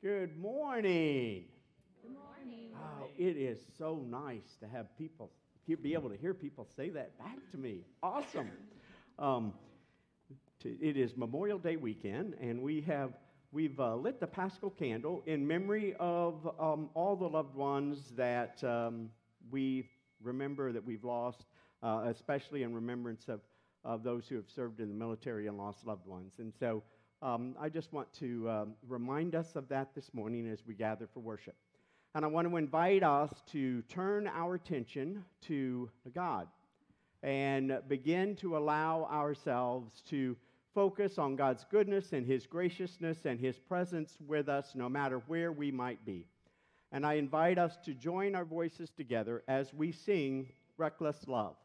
Good morning. Good morning. Oh, it is so nice to have people be able to hear people say that back to me. Awesome. Um, to, it is Memorial Day weekend, and we have we've uh, lit the Paschal candle in memory of um, all the loved ones that um, we remember that we've lost, uh, especially in remembrance of, of those who have served in the military and lost loved ones. And so um, I just want to um, remind us of that this morning as we gather for worship. And I want to invite us to turn our attention to God and begin to allow ourselves to focus on God's goodness and His graciousness and His presence with us no matter where we might be. And I invite us to join our voices together as we sing Reckless Love.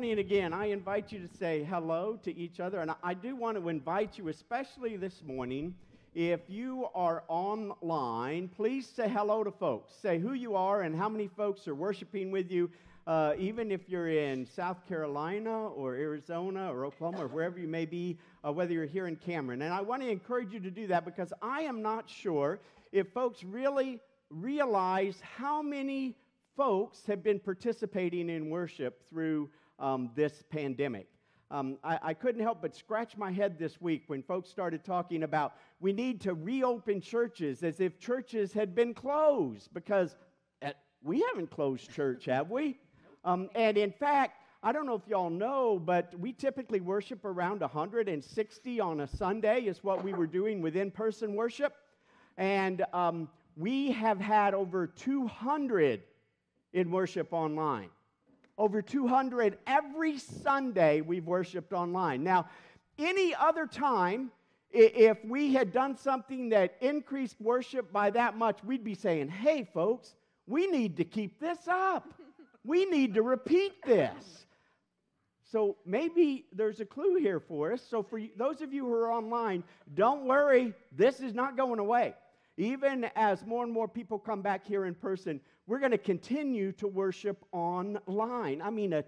Morning again. I invite you to say hello to each other. And I do want to invite you, especially this morning, if you are online, please say hello to folks. Say who you are and how many folks are worshiping with you. Uh, even if you're in South Carolina or Arizona or Oklahoma or wherever you may be, uh, whether you're here in Cameron. And I want to encourage you to do that because I am not sure if folks really realize how many folks have been participating in worship through um, this pandemic. Um, I, I, couldn't help but scratch my head this week when folks started talking about we need to reopen churches as if churches had been closed because at, we haven't closed church, have we? Um, and in fact, I don't know if y'all know, but we typically worship around 160 on a Sunday, is what we were doing with in person worship. And um, we have had over 200 in worship online. Over 200 every Sunday we've worshiped online. Now, any other time, if we had done something that increased worship by that much, we'd be saying, hey, folks, we need to keep this up. We need to repeat this. So maybe there's a clue here for us. So, for those of you who are online, don't worry, this is not going away. Even as more and more people come back here in person, we're going to continue to worship online. I mean, a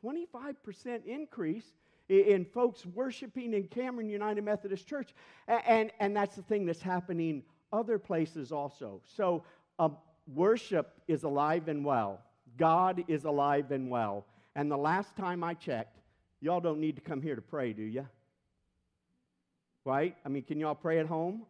25% increase in folks worshiping in Cameron United Methodist Church. And, and that's the thing that's happening other places also. So, um, worship is alive and well. God is alive and well. And the last time I checked, y'all don't need to come here to pray, do you? Right? I mean, can y'all pray at home?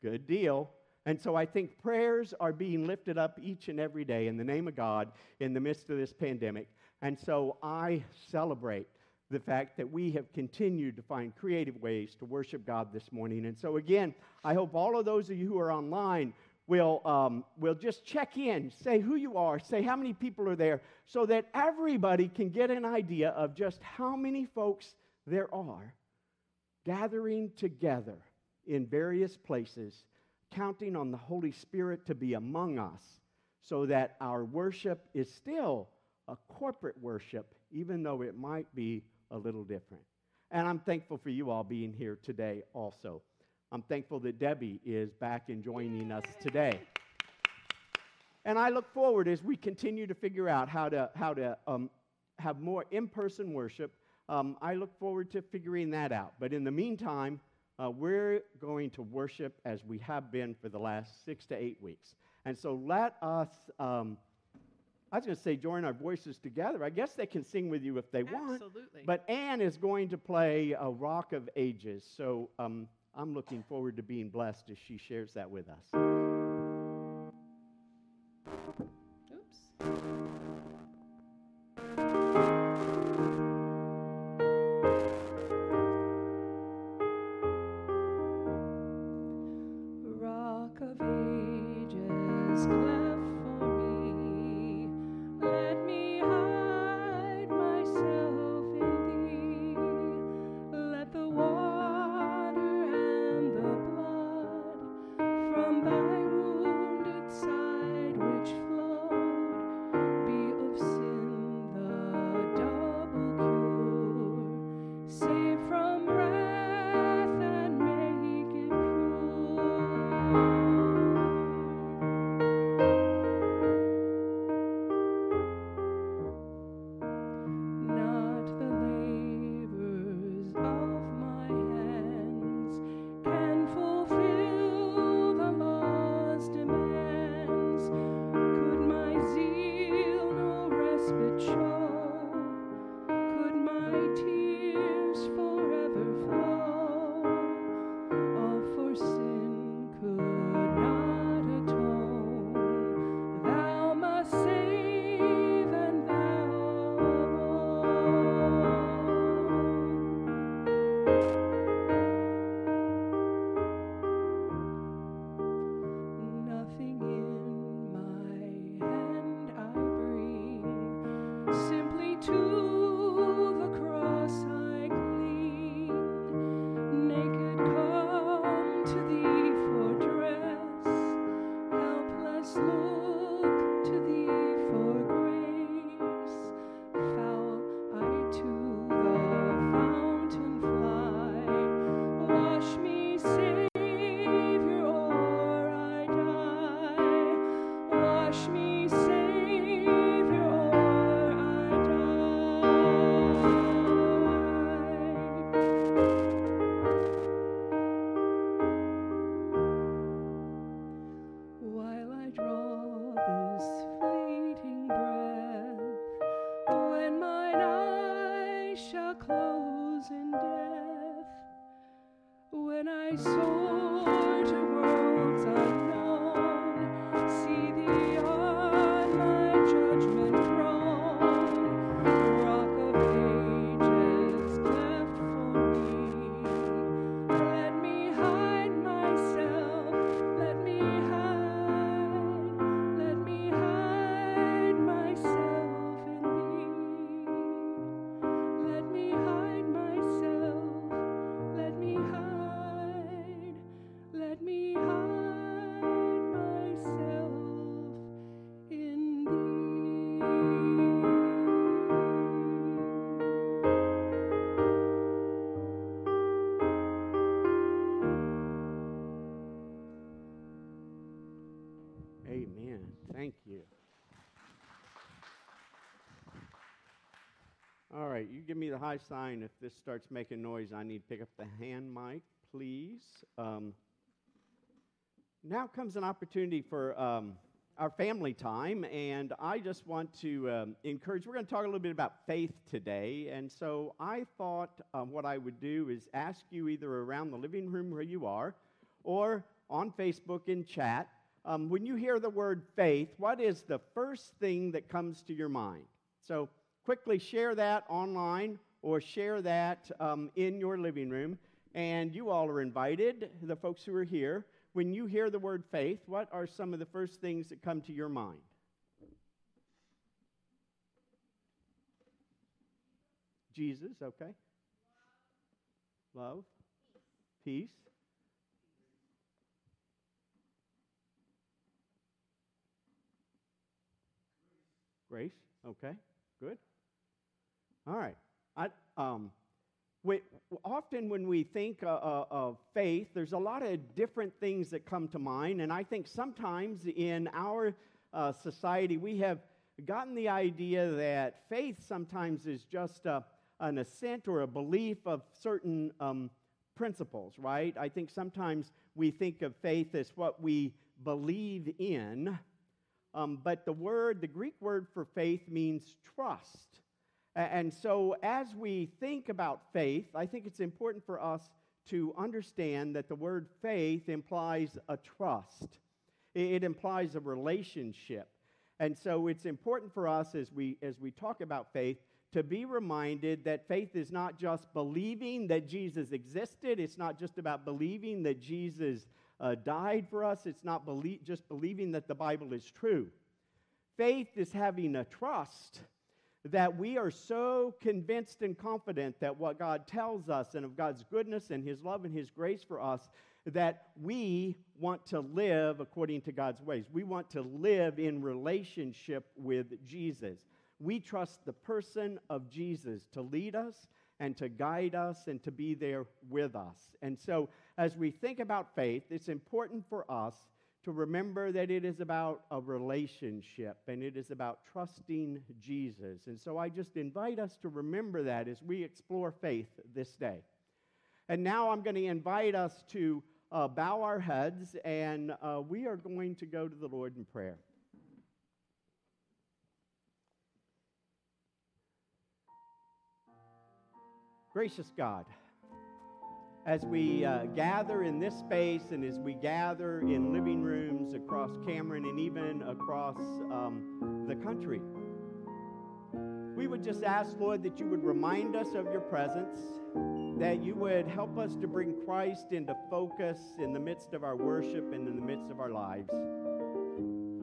Good deal. And so I think prayers are being lifted up each and every day in the name of God in the midst of this pandemic. And so I celebrate the fact that we have continued to find creative ways to worship God this morning. And so, again, I hope all of those of you who are online will, um, will just check in, say who you are, say how many people are there, so that everybody can get an idea of just how many folks there are gathering together in various places counting on the Holy Spirit to be among us so that our worship is still a corporate worship, even though it might be a little different. And I'm thankful for you all being here today also. I'm thankful that Debbie is back and joining us today. And I look forward as we continue to figure out how to, how to um, have more in person worship. Um, I look forward to figuring that out. But in the meantime, uh, we're going to worship as we have been for the last six to eight weeks. And so let us, um, I was going to say, join our voices together. I guess they can sing with you if they Absolutely. want. But Anne is going to play a Rock of Ages. So um, I'm looking forward to being blessed as she shares that with us. soul. Right, you give me the high sign if this starts making noise. I need to pick up the hand mic, please. Um, now comes an opportunity for um, our family time, and I just want to um, encourage. We're going to talk a little bit about faith today, and so I thought um, what I would do is ask you either around the living room where you are, or on Facebook in chat. Um, when you hear the word faith, what is the first thing that comes to your mind? So quickly share that online or share that um, in your living room. And you all are invited, the folks who are here. When you hear the word faith, what are some of the first things that come to your mind? Jesus, okay. Love, peace. Grace, okay, good. All right. I, um, we, often when we think uh, uh, of faith, there's a lot of different things that come to mind, and I think sometimes in our uh, society we have gotten the idea that faith sometimes is just a, an assent or a belief of certain um, principles, right? I think sometimes we think of faith as what we believe in, um, but the word, the Greek word for faith means trust. And so, as we think about faith, I think it's important for us to understand that the word faith implies a trust, it implies a relationship. And so, it's important for us as we, as we talk about faith to be reminded that faith is not just believing that Jesus existed, it's not just about believing that Jesus uh, died for us, it's not belie- just believing that the Bible is true. Faith is having a trust that we are so convinced and confident that what God tells us and of God's goodness and His love and His grace for us that we want to live according to God's ways. We want to live in relationship with Jesus. We trust the person of Jesus to lead us and to guide us and to be there with us. And so, as we think about faith, it's important for us to remember that it is about a relationship and it is about trusting Jesus. And so I just invite us to remember that as we explore faith this day. And now I'm going to invite us to uh, bow our heads and uh, we are going to go to the Lord in prayer. Gracious God, as we uh, gather in this space and as we gather in living rooms across Cameron and even across um, the country. We would just ask, Lord, that you would remind us of your presence, that you would help us to bring Christ into focus in the midst of our worship and in the midst of our lives.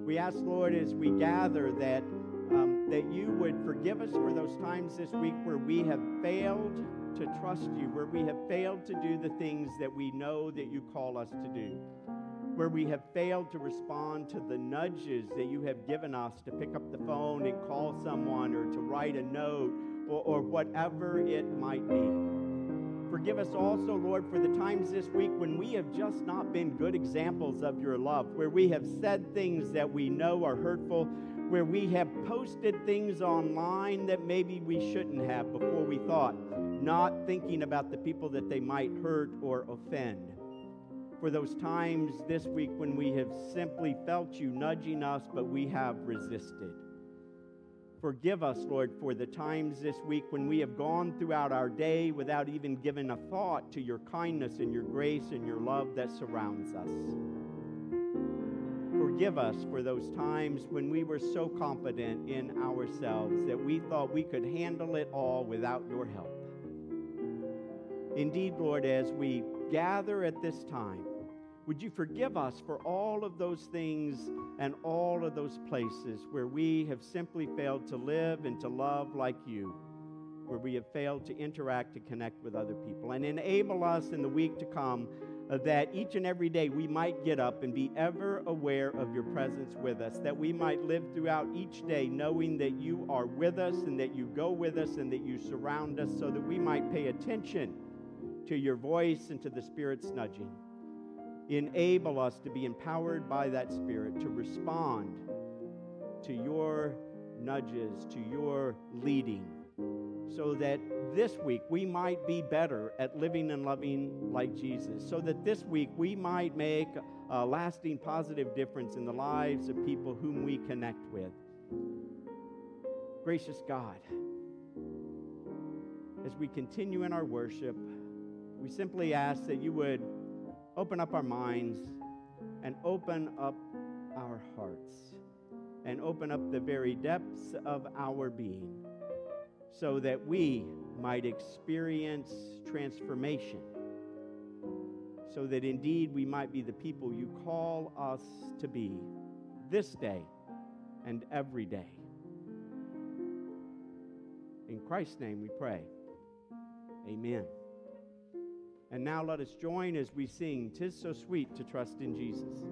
We ask, Lord, as we gather, that, um, that you would forgive us for those times this week where we have failed to trust you, where we have failed to do the things that we know that you call us to do, where we have failed to respond to the nudges that you have given us to pick up the phone and call someone or to write a note or, or whatever it might be. Forgive us also, Lord, for the times this week when we have just not been good examples of your love, where we have said things that we know are hurtful, where we have posted things online that maybe we shouldn't have before we thought not thinking about the people that they might hurt or offend. For those times this week when we have simply felt you nudging us, but we have resisted. Forgive us, Lord, for the times this week when we have gone throughout our day without even giving a thought to your kindness and your grace and your love that surrounds us. Forgive us for those times when we were so confident in ourselves that we thought we could handle it all without your help. Indeed, Lord, as we gather at this time, would you forgive us for all of those things and all of those places where we have simply failed to live and to love like you, where we have failed to interact and connect with other people, and enable us in the week to come Uh, that each and every day we might get up and be ever aware of your presence with us, that we might live throughout each day knowing that you are with us and that you go with us and that you surround us so that we might pay attention to your voice and to the Spirit's nudging. Enable us to be empowered by that Spirit to respond to your nudges, to your leading, so that this week we might be better at living and loving like Jesus, so that this week we might make a lasting positive difference in the lives of people whom we connect with. Gracious God, as we continue in our worship, we simply ask that you would open up our minds and open up our hearts and open up the very depths of our being so that we might experience transformation, so that indeed we might be the people you call us to be this day and every day. In Christ's name we pray. Amen. And now let us join as we sing, Tis So Sweet to Trust in Jesus.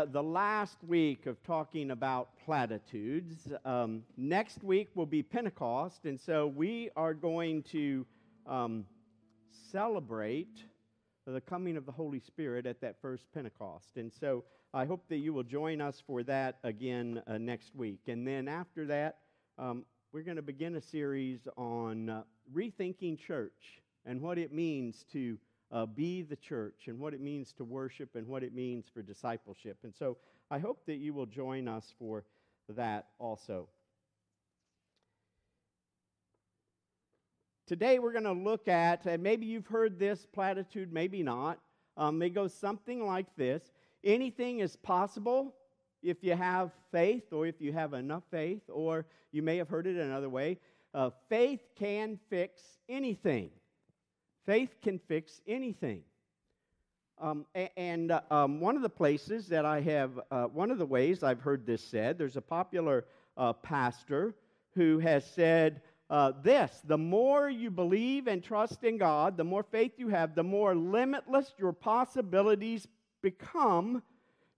Uh, the last week of talking about platitudes. Um, next week will be Pentecost, and so we are going to um, celebrate the coming of the Holy Spirit at that first Pentecost. And so I hope that you will join us for that again uh, next week. And then after that, um, we're going to begin a series on uh, rethinking church and what it means to uh, be the church and what it means to worship and what it means for discipleship. And so I hope that you will join us for that also. Today we're going to look at, and maybe you've heard this platitude, maybe not. Um, it goes something like this Anything is possible if you have faith or if you have enough faith, or you may have heard it another way. Uh, faith can fix anything. Faith can fix anything. Um, and uh, um, one of the places that I have, uh, one of the ways I've heard this said, there's a popular uh, pastor who has said uh, this the more you believe and trust in God, the more faith you have, the more limitless your possibilities become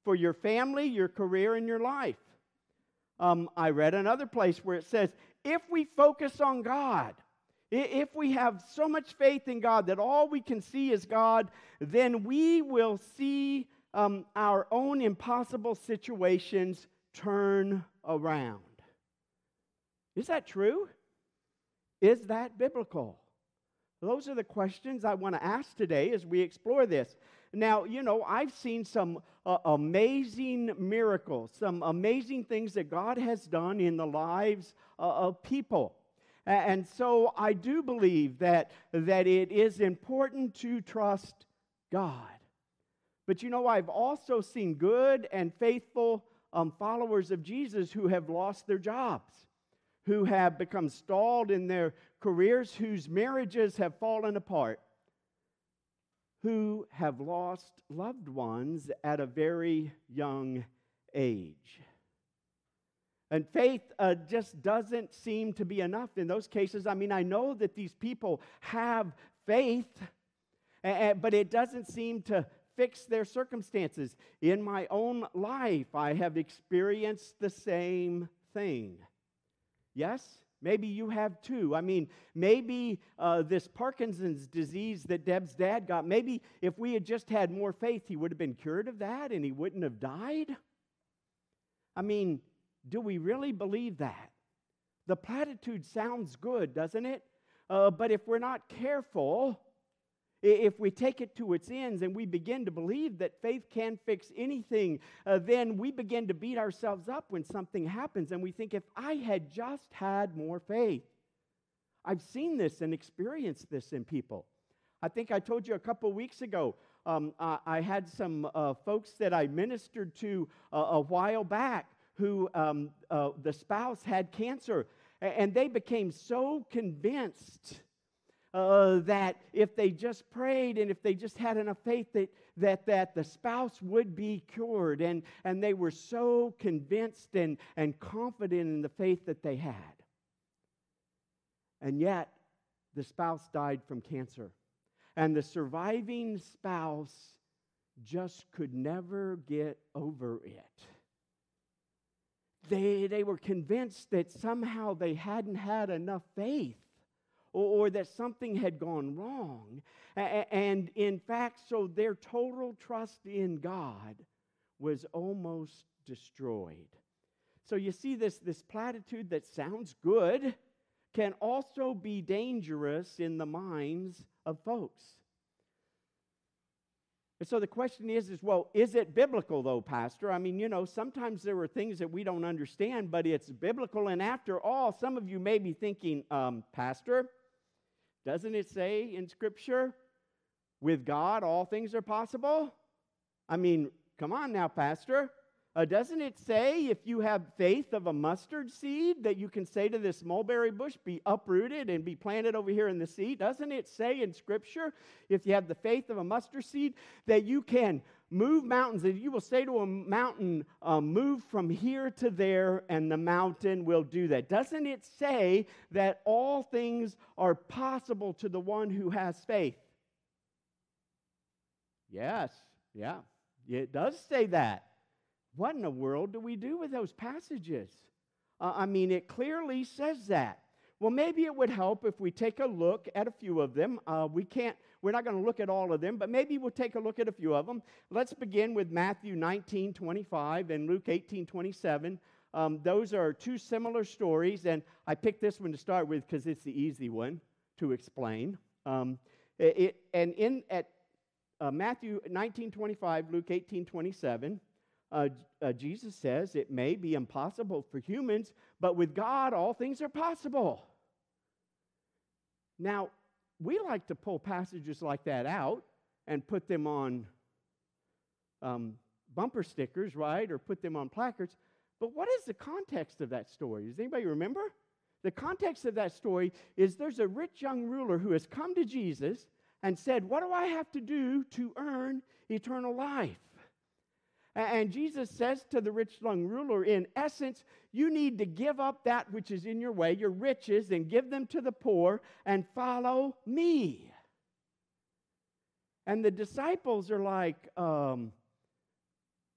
for your family, your career, and your life. Um, I read another place where it says, if we focus on God, if we have so much faith in God that all we can see is God, then we will see um, our own impossible situations turn around. Is that true? Is that biblical? Those are the questions I want to ask today as we explore this. Now, you know, I've seen some uh, amazing miracles, some amazing things that God has done in the lives uh, of people. And so I do believe that, that it is important to trust God. But you know, I've also seen good and faithful um, followers of Jesus who have lost their jobs, who have become stalled in their careers, whose marriages have fallen apart, who have lost loved ones at a very young age. And faith uh, just doesn't seem to be enough in those cases. I mean, I know that these people have faith, but it doesn't seem to fix their circumstances. In my own life, I have experienced the same thing. Yes? Maybe you have too. I mean, maybe uh, this Parkinson's disease that Deb's dad got, maybe if we had just had more faith, he would have been cured of that and he wouldn't have died. I mean, do we really believe that? The platitude sounds good, doesn't it? Uh, but if we're not careful, if we take it to its ends and we begin to believe that faith can fix anything, uh, then we begin to beat ourselves up when something happens and we think, if I had just had more faith. I've seen this and experienced this in people. I think I told you a couple weeks ago, um, I, I, had some uh, folks that I ministered to uh, a while back who um, uh, the spouse had cancer, and they became so convinced uh, that if they just prayed and if they just had enough faith that, that, that the spouse would be cured. And, and they were so convinced and, and confident in the faith that they had. And yet, the spouse died from cancer. And the surviving spouse just could never get over it they, they were convinced that somehow they hadn't had enough faith or, or that something had gone wrong. A- and in fact, so their total trust in God was almost destroyed. So you see, this, this platitude that sounds good can also be dangerous in the minds of folks. And so the question is, is well, is it biblical though, Pastor? I mean, you know, sometimes there are things that we don't understand, but it's biblical. And after all, some of you may be thinking, um, Pastor, doesn't it say in Scripture, with God all things are possible? I mean, come on now, Pastor. Uh, doesn't it say if you have faith of a mustard seed that you can say to this mulberry bush, be uprooted and be planted over here in the sea? Doesn't it say in Scripture, if you have the faith of a mustard seed, that you can move mountains, that you will say to a mountain, uh, move from here to there, and the mountain will do that? Doesn't it say that all things are possible to the one who has faith? Yes, yeah. It does say that. What in the world do we do with those passages? Uh, I mean, it clearly says that. Well, maybe it would help if we take a look at a few of them. Uh, we can't, we're not going to look at all of them, but maybe we'll take a look at a few of them. Let's begin with Matthew 19 25 and Luke 18 27. Um, those are two similar stories, and I picked this one to start with because it's the easy one to explain. Um, it, and in at uh, Matthew 19 25, Luke 18 27, uh, uh, Jesus says it may be impossible for humans, but with God, all things are possible. Now, we like to pull passages like that out and put them on um, bumper stickers, right? Or put them on placards. But what is the context of that story? Does anybody remember? The context of that story is there's a rich young ruler who has come to Jesus and said, What do I have to do to earn eternal life? And Jesus says to the rich young ruler, in essence, you need to give up that which is in your way, your riches, and give them to the poor and follow me. And the disciples are like, um,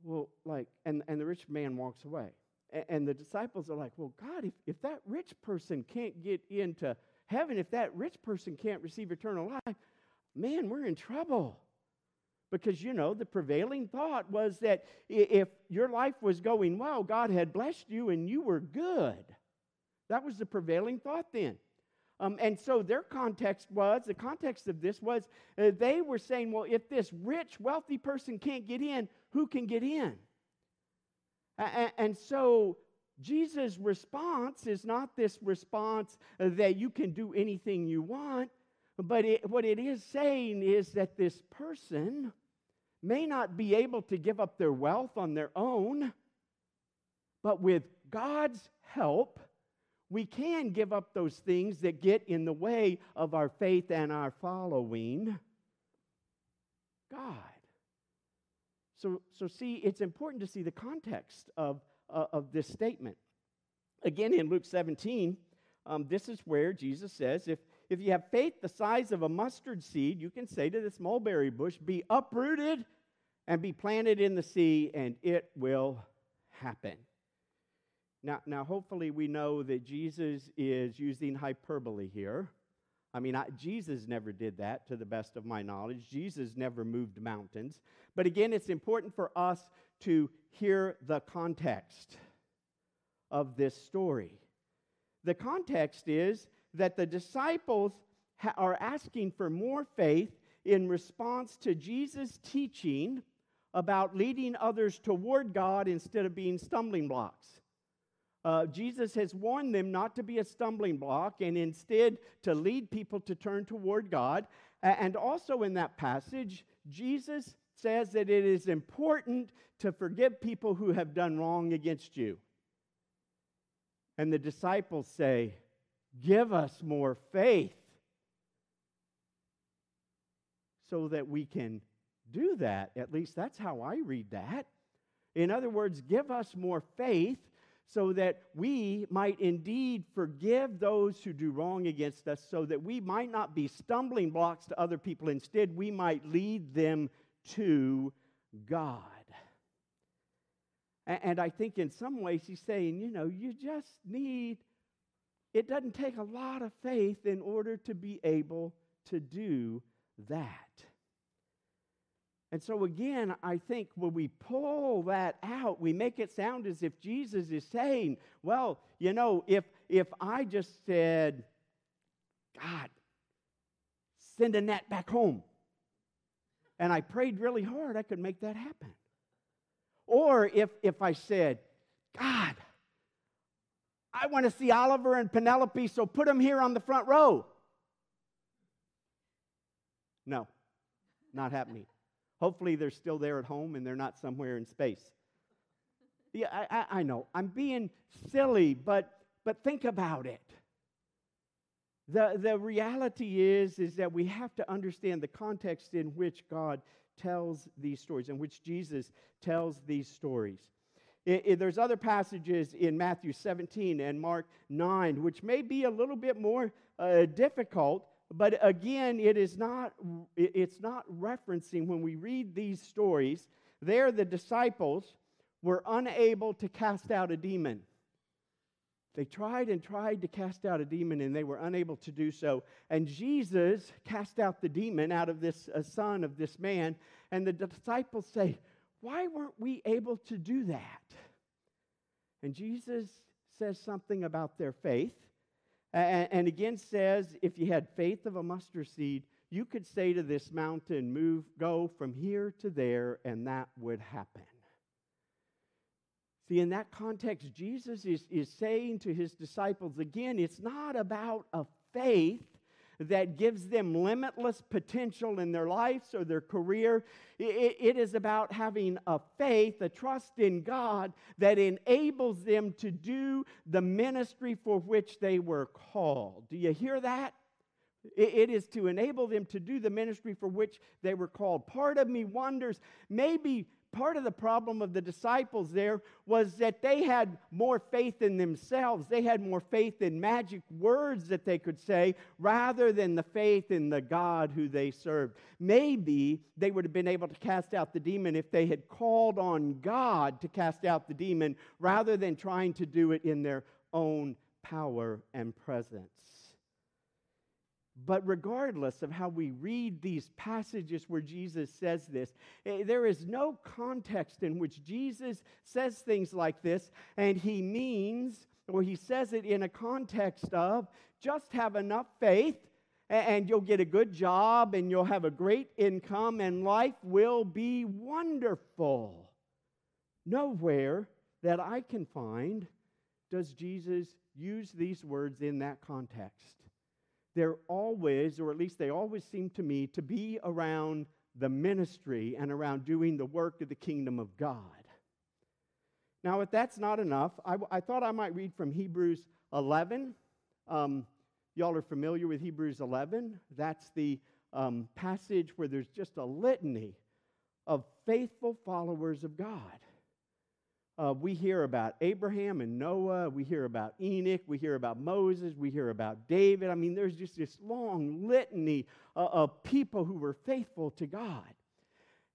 well, like, and, and the rich man walks away. And, and the disciples are like, well, God, if, if that rich person can't get into heaven, if that rich person can't receive eternal life, man, we're in trouble. Because, you know, the prevailing thought was that if your life was going well, God had blessed you and you were good. That was the prevailing thought then. Um, and so their context was the context of this was uh, they were saying, well, if this rich, wealthy person can't get in, who can get in? And, and so Jesus' response is not this response that you can do anything you want. But it, what it is saying is that this person may not be able to give up their wealth on their own, but with God's help, we can give up those things that get in the way of our faith and our following God. So, so see, it's important to see the context of, uh, of this statement. Again, in Luke 17, um, this is where Jesus says, if, if you have faith the size of a mustard seed, you can say to this mulberry bush, Be uprooted and be planted in the sea, and it will happen. Now, now hopefully, we know that Jesus is using hyperbole here. I mean, I, Jesus never did that to the best of my knowledge. Jesus never moved mountains. But again, it's important for us to hear the context of this story. The context is that the disciples ha- are asking for more faith in response to Jesus' teaching about leading others toward God instead of being stumbling blocks. Uh, Jesus has warned them not to be a stumbling block and instead to lead people to turn toward God. And also in that passage, Jesus says that it is important to forgive people who have done wrong against you. And the disciples say, Give us more faith so that we can do that. At least that's how I read that. In other words, give us more faith so that we might indeed forgive those who do wrong against us, so that we might not be stumbling blocks to other people. Instead, we might lead them to God. And I think in some ways he's saying, you know, you just need, it doesn't take a lot of faith in order to be able to do that. And so, again, I think when we pull that out, we make it sound as if Jesus is saying, well, you know, if, if I just said, God, send a net back home, and I prayed really hard, I could make that happen. Or if, if I said, God, I want to see Oliver and Penelope, so put them here on the front row. No, not happening. Hopefully, they're still there at home and they're not somewhere in space. Yeah, I, I, I know. I'm being silly, but, but think about it. The, the reality is, is that we have to understand the context in which God tells these stories, in which Jesus tells these stories. It, it, there's other passages in Matthew 17 and Mark 9, which may be a little bit more uh, difficult, but again, it is not, it's not referencing when we read these stories there the disciples were unable to cast out a demon. They tried and tried to cast out a demon and they were unable to do so. And Jesus cast out the demon out of this uh, son of this man. And the disciples say, Why weren't we able to do that? And Jesus says something about their faith. And, and again says, If you had faith of a mustard seed, you could say to this mountain, Move, go from here to there, and that would happen. See, in that context, Jesus is, is saying to his disciples again, it's not about a faith that gives them limitless potential in their lives or their career. It, it is about having a faith, a trust in God that enables them to do the ministry for which they were called. Do you hear that? It, it is to enable them to do the ministry for which they were called. Part of me wonders maybe part of the problem of the disciples there was that they had more faith in themselves. They had more faith in magic words that they could say rather than the faith in the God who they served. Maybe they would have been able to cast out the demon if they had called on God to cast out the demon rather than trying to do it in their own power and presence. But regardless of how we read these passages where Jesus says this, eh, there is no context in which Jesus says things like this and he means, or he says it in a context of just have enough faith and you'll get a good job and you'll have a great income and life will be wonderful. Nowhere that I can find does Jesus use these words in that context they're always, or at least they always seem to me, to be around the ministry and around doing the work of the kingdom of God. Now, if that's not enough, I, I thought I might read from Hebrews 11. Um, y'all are familiar with Hebrews 11. That's the um, passage where there's just a litany of faithful followers of God. Uh, we hear about Abraham and Noah. We hear about Enoch. We hear about Moses. We hear about David. I mean, there's just this long litany uh, of people who were faithful to God.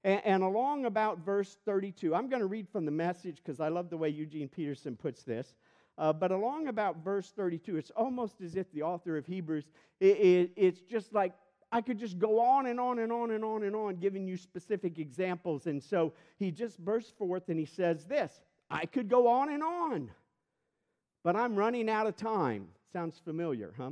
And, and along about verse 32, I'm going to read from the message because I love the way Eugene Peterson puts this. Uh, but along about verse 32, it's almost as if the author of Hebrews, it, it, it's just like I could just go on and on and on and on and on, giving you specific examples. And so he just bursts forth and he says this I could go on and on, but I'm running out of time. Sounds familiar, huh?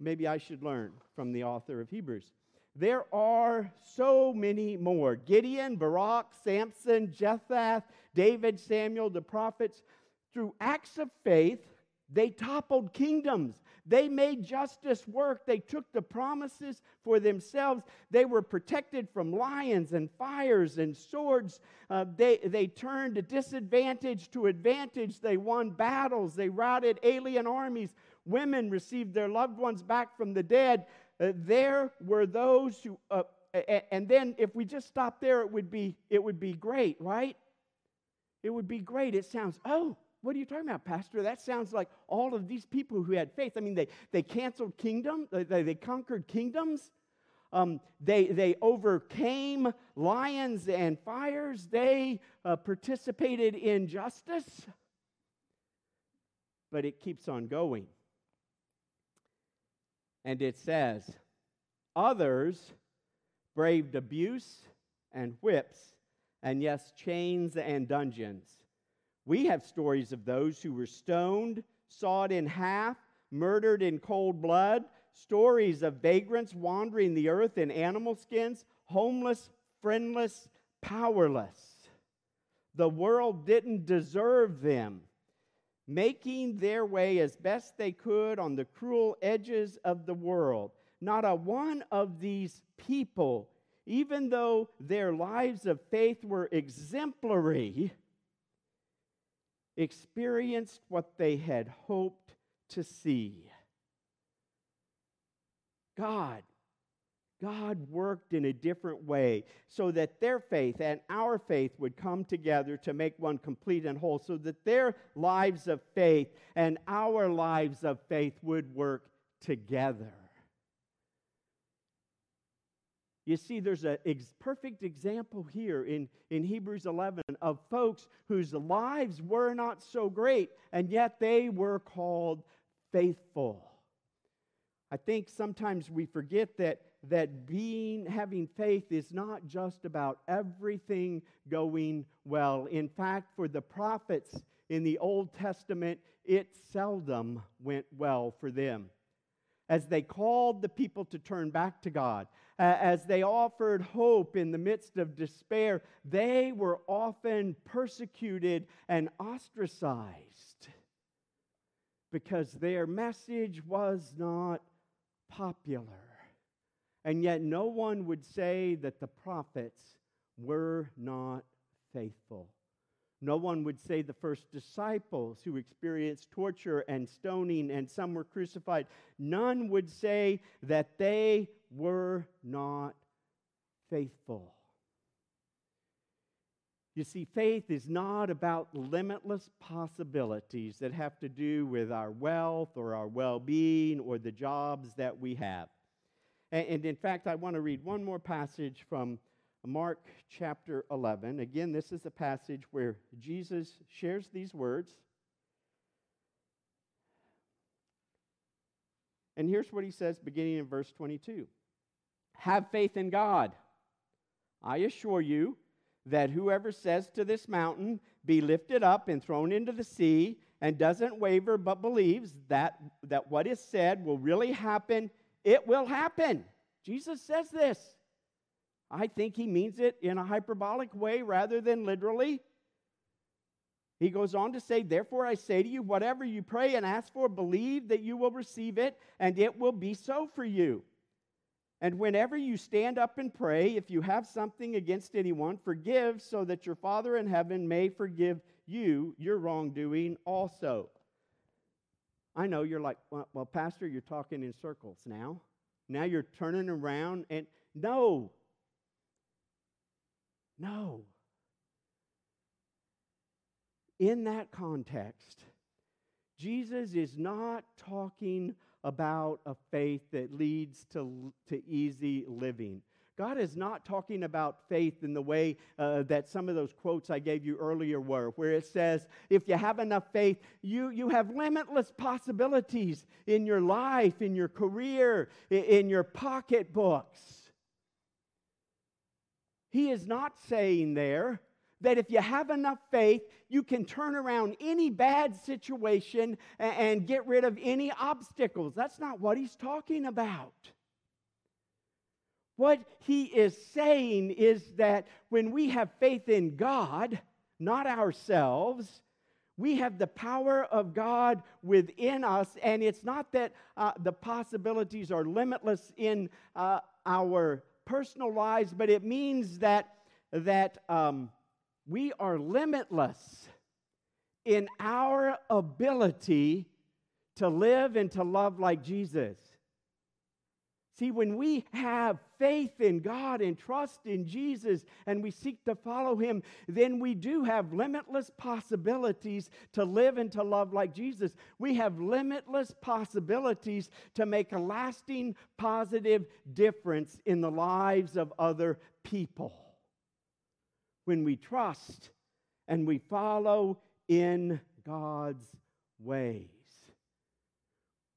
Maybe I should learn from the author of Hebrews. There are so many more Gideon, Barak, Samson, Jephthah, David, Samuel, the prophets. Through acts of faith, they toppled kingdoms. They made justice work. They took the promises for themselves. They were protected from lions and fires and swords. Uh, they, they turned a disadvantage to advantage. They won battles. They routed alien armies. Women received their loved ones back from the dead. Uh, there were those who, uh, and then if we just stop there, it would be it would be great, right? It would be great. It sounds, oh, what are you talking about, Pastor? That sounds like all of these people who had faith. I mean, they, they canceled kingdom, they, they conquered kingdoms. Um, they, they overcame lions and fires. They uh, participated in justice. But it keeps on going. And it says, others braved abuse and whips, and yes, chains and dungeons. We have stories of those who were stoned, sawed in half, murdered in cold blood, stories of vagrants wandering the earth in animal skins, homeless, friendless, powerless. The world didn't deserve them, making their way as best they could on the cruel edges of the world. Not a one of these people, even though their lives of faith were exemplary, experienced what they had hoped to see. God, God worked in a different way so that their faith and our faith would come together to make one complete and whole, so that their lives of faith and our lives of faith would work together. You see, there's a ex- perfect example here in, in Hebrews 11 of folks whose lives were not so great, and yet they were called faithful. I think sometimes we forget that, that being, having faith is not just about everything going well. In fact, for the prophets in the Old Testament, it seldom went well for them as they called the people to turn back to God, Uh, as they offered hope in the midst of despair, they were often persecuted and ostracized because their message was not popular. And yet, no one would say that the prophets were not faithful. No one would say the first disciples who experienced torture and stoning and some were crucified. None would say that they were not faithful. You see, faith is not about limitless possibilities that have to do with our wealth or our well being or the jobs that we have. And, in fact, I want to read one more passage from Mark chapter 11. Again, this is a passage where Jesus shares these words. And here's what he says beginning in verse 22 Have faith in God. I assure you that whoever says to this mountain, Be lifted up and thrown into the sea, and doesn't waver but believes that, that what is said will really happen, it will happen. Jesus says this. I think he means it in a hyperbolic way rather than literally. He goes on to say, Therefore I say to you, whatever you pray and ask for, believe that you will receive it, and it will be so for you. And whenever you stand up and pray, if you have something against anyone, forgive so that your Father in heaven may forgive you your wrongdoing also. I know you're like, well, well Pastor, you're talking in circles now. Now you're turning around and no, no. In that context, Jesus is not talking about a faith that leads to, to easy living. God is not talking about faith in the way uh, that some of those quotes I gave you earlier were, where it says, if you have enough faith, you, you have limitless possibilities in your life, in your career, in, in your pocketbooks. He is not saying there that if you have enough faith, you can turn around any bad situation and, and get rid of any obstacles. That's not what he's talking about. What he is saying is that when we have faith in God, not ourselves, we have the power of God within us, and it's not that uh, the possibilities are limitless in uh, our personal lives, but it means that, that um, we are limitless in our ability to live and to love like Jesus. See, when we have faith in God and trust in Jesus and we seek to follow Him, then we do have limitless possibilities to live and to love like Jesus. We have limitless possibilities to make a lasting, positive difference in the lives of other people. When we trust and we follow in God's ways.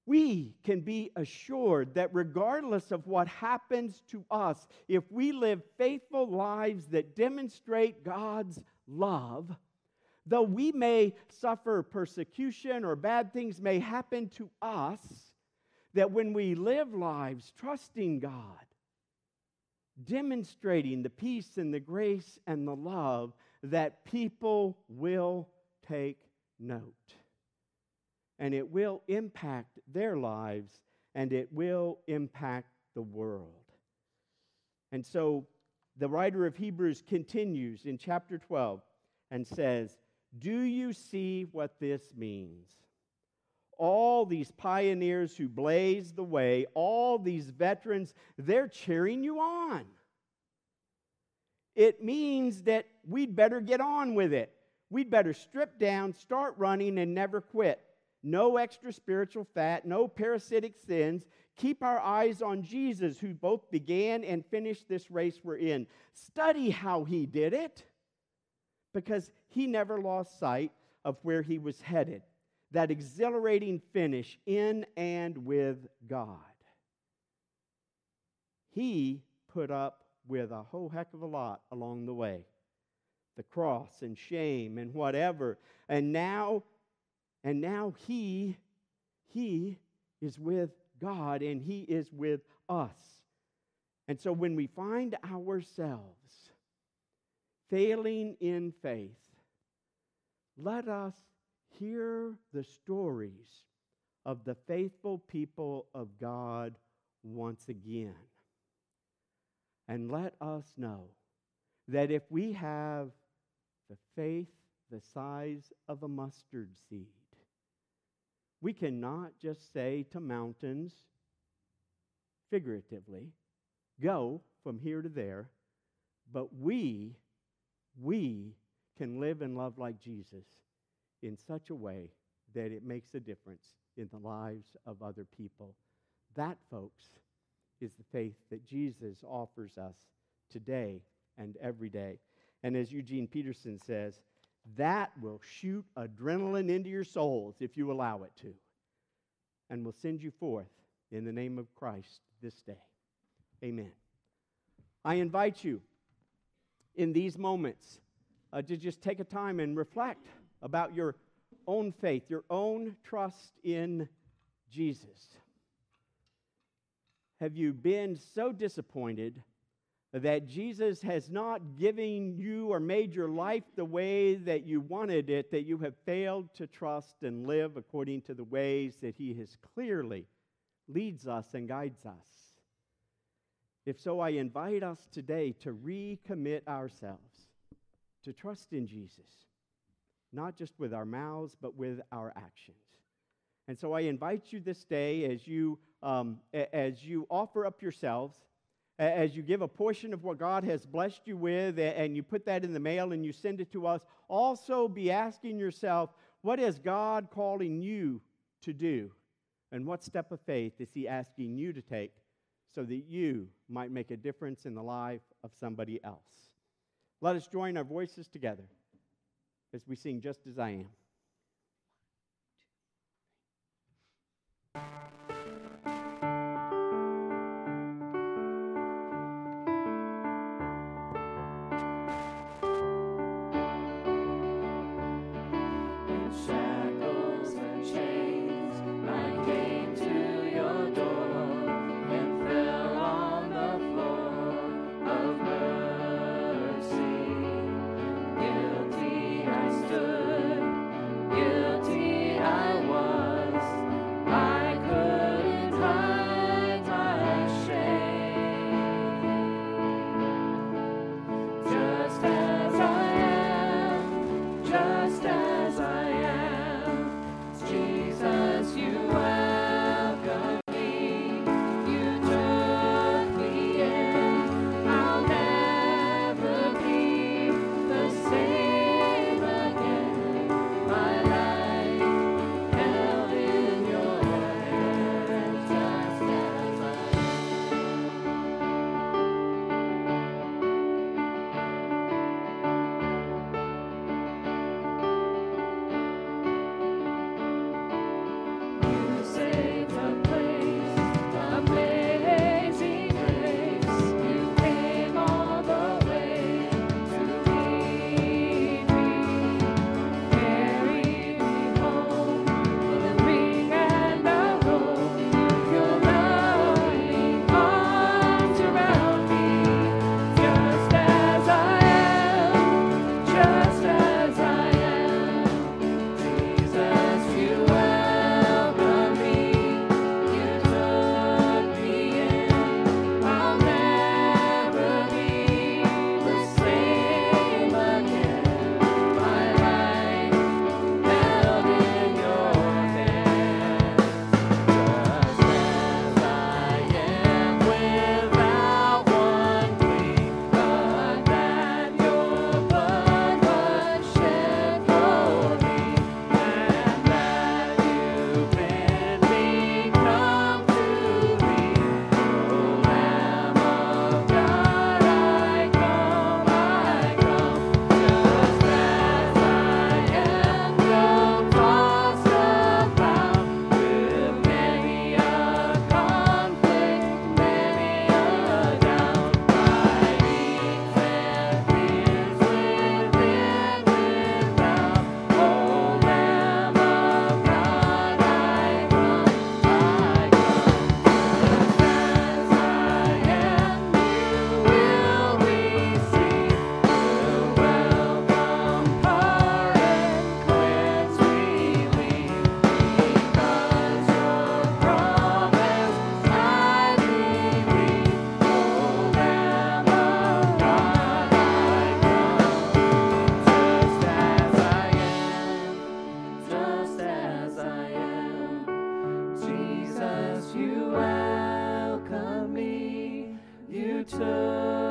We can be assured that regardless of what happens to us, if we live faithful lives that demonstrate God's love, though we may suffer persecution or bad things may happen to us, that when we live lives trusting God, demonstrating the peace and the grace and the love, that people will take note and it will impact their lives and it will impact the world. And so the writer of Hebrews continues in chapter 12 and says, Do you see what this means? All these pioneers who blazed the way, all these veterans, they're cheering you on. It means that we'd better get on with it. We'd better strip down, start running, and never quit. no extra spiritual fat, no parasitic sins. Keep our eyes on Jesus, who both began and finished this race we're in. Study how he did it, because he never lost sight of where he was headed that exhilarating finish in and with God. He put up with a whole heck of a lot along the way the cross and shame and whatever. And now, and now he, he is with God and he is with us. And so when we find ourselves failing in faith, let us hear the stories of the faithful people of God once again. And let us know that if we have the faith the size of a mustard seed, we cannot just say to mountains, figuratively, go from here to there, but we, we can live and love like Jesus in such a way that it makes a difference in the lives of other people. That, folks, is the faith that Jesus offers us today and every day. And as Eugene Peterson says, that will shoot adrenaline into your souls if you allow it to, and will send you forth in the name of Christ this day. Amen. I invite you in these moments uh, to just take a time and reflect about your own faith, your own trust in Jesus. Have you been so disappointed that Jesus has not given you or made your life the way that you wanted it, that you have failed to trust and live according to the ways that He has clearly leads us and guides us? If so, I invite us today to recommit ourselves to trust in Jesus not just with our mouths, but with our actions. And so I invite you this day as you, um, as you offer up yourselves, as you give a portion of what God has blessed you with, and you put that in the mail and you send it to us, also be asking yourself, what is God calling you to do? And what step of faith is He asking you to take so that you might make a difference in the life of somebody else? Let us join our voices together as we sing Just As I Am. you welcome me, you took.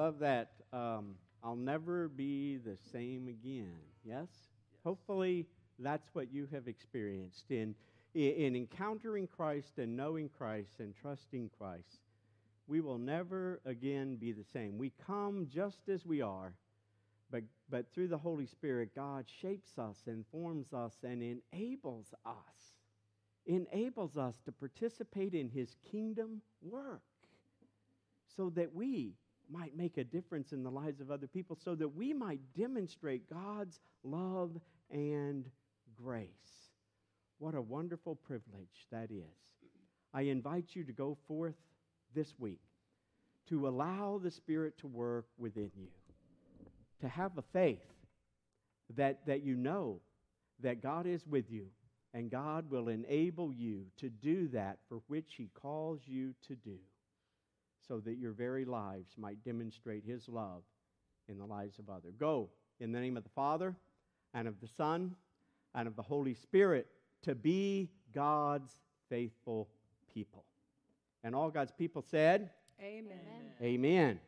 Love that. Um, I'll never be the same again. Yes? yes? Hopefully, that's what you have experienced in, in encountering Christ and knowing Christ and trusting Christ. We will never again be the same. We come just as we are, but, but through the Holy Spirit, God shapes us and forms us and enables us, enables us to participate in His kingdom work so that we might make a difference in the lives of other people, so that we might demonstrate God's love and grace. What a wonderful privilege that is. I invite you to go forth this week to allow the Spirit to work within you, to have a faith that, that you know that God is with you and God will enable you to do that for which He calls you to do so that your very lives might demonstrate his love in the lives of others. Go in the name of the Father and of the Son and of the Holy Spirit to be God's faithful people. And all God's people said, Amen. Amen. Amen.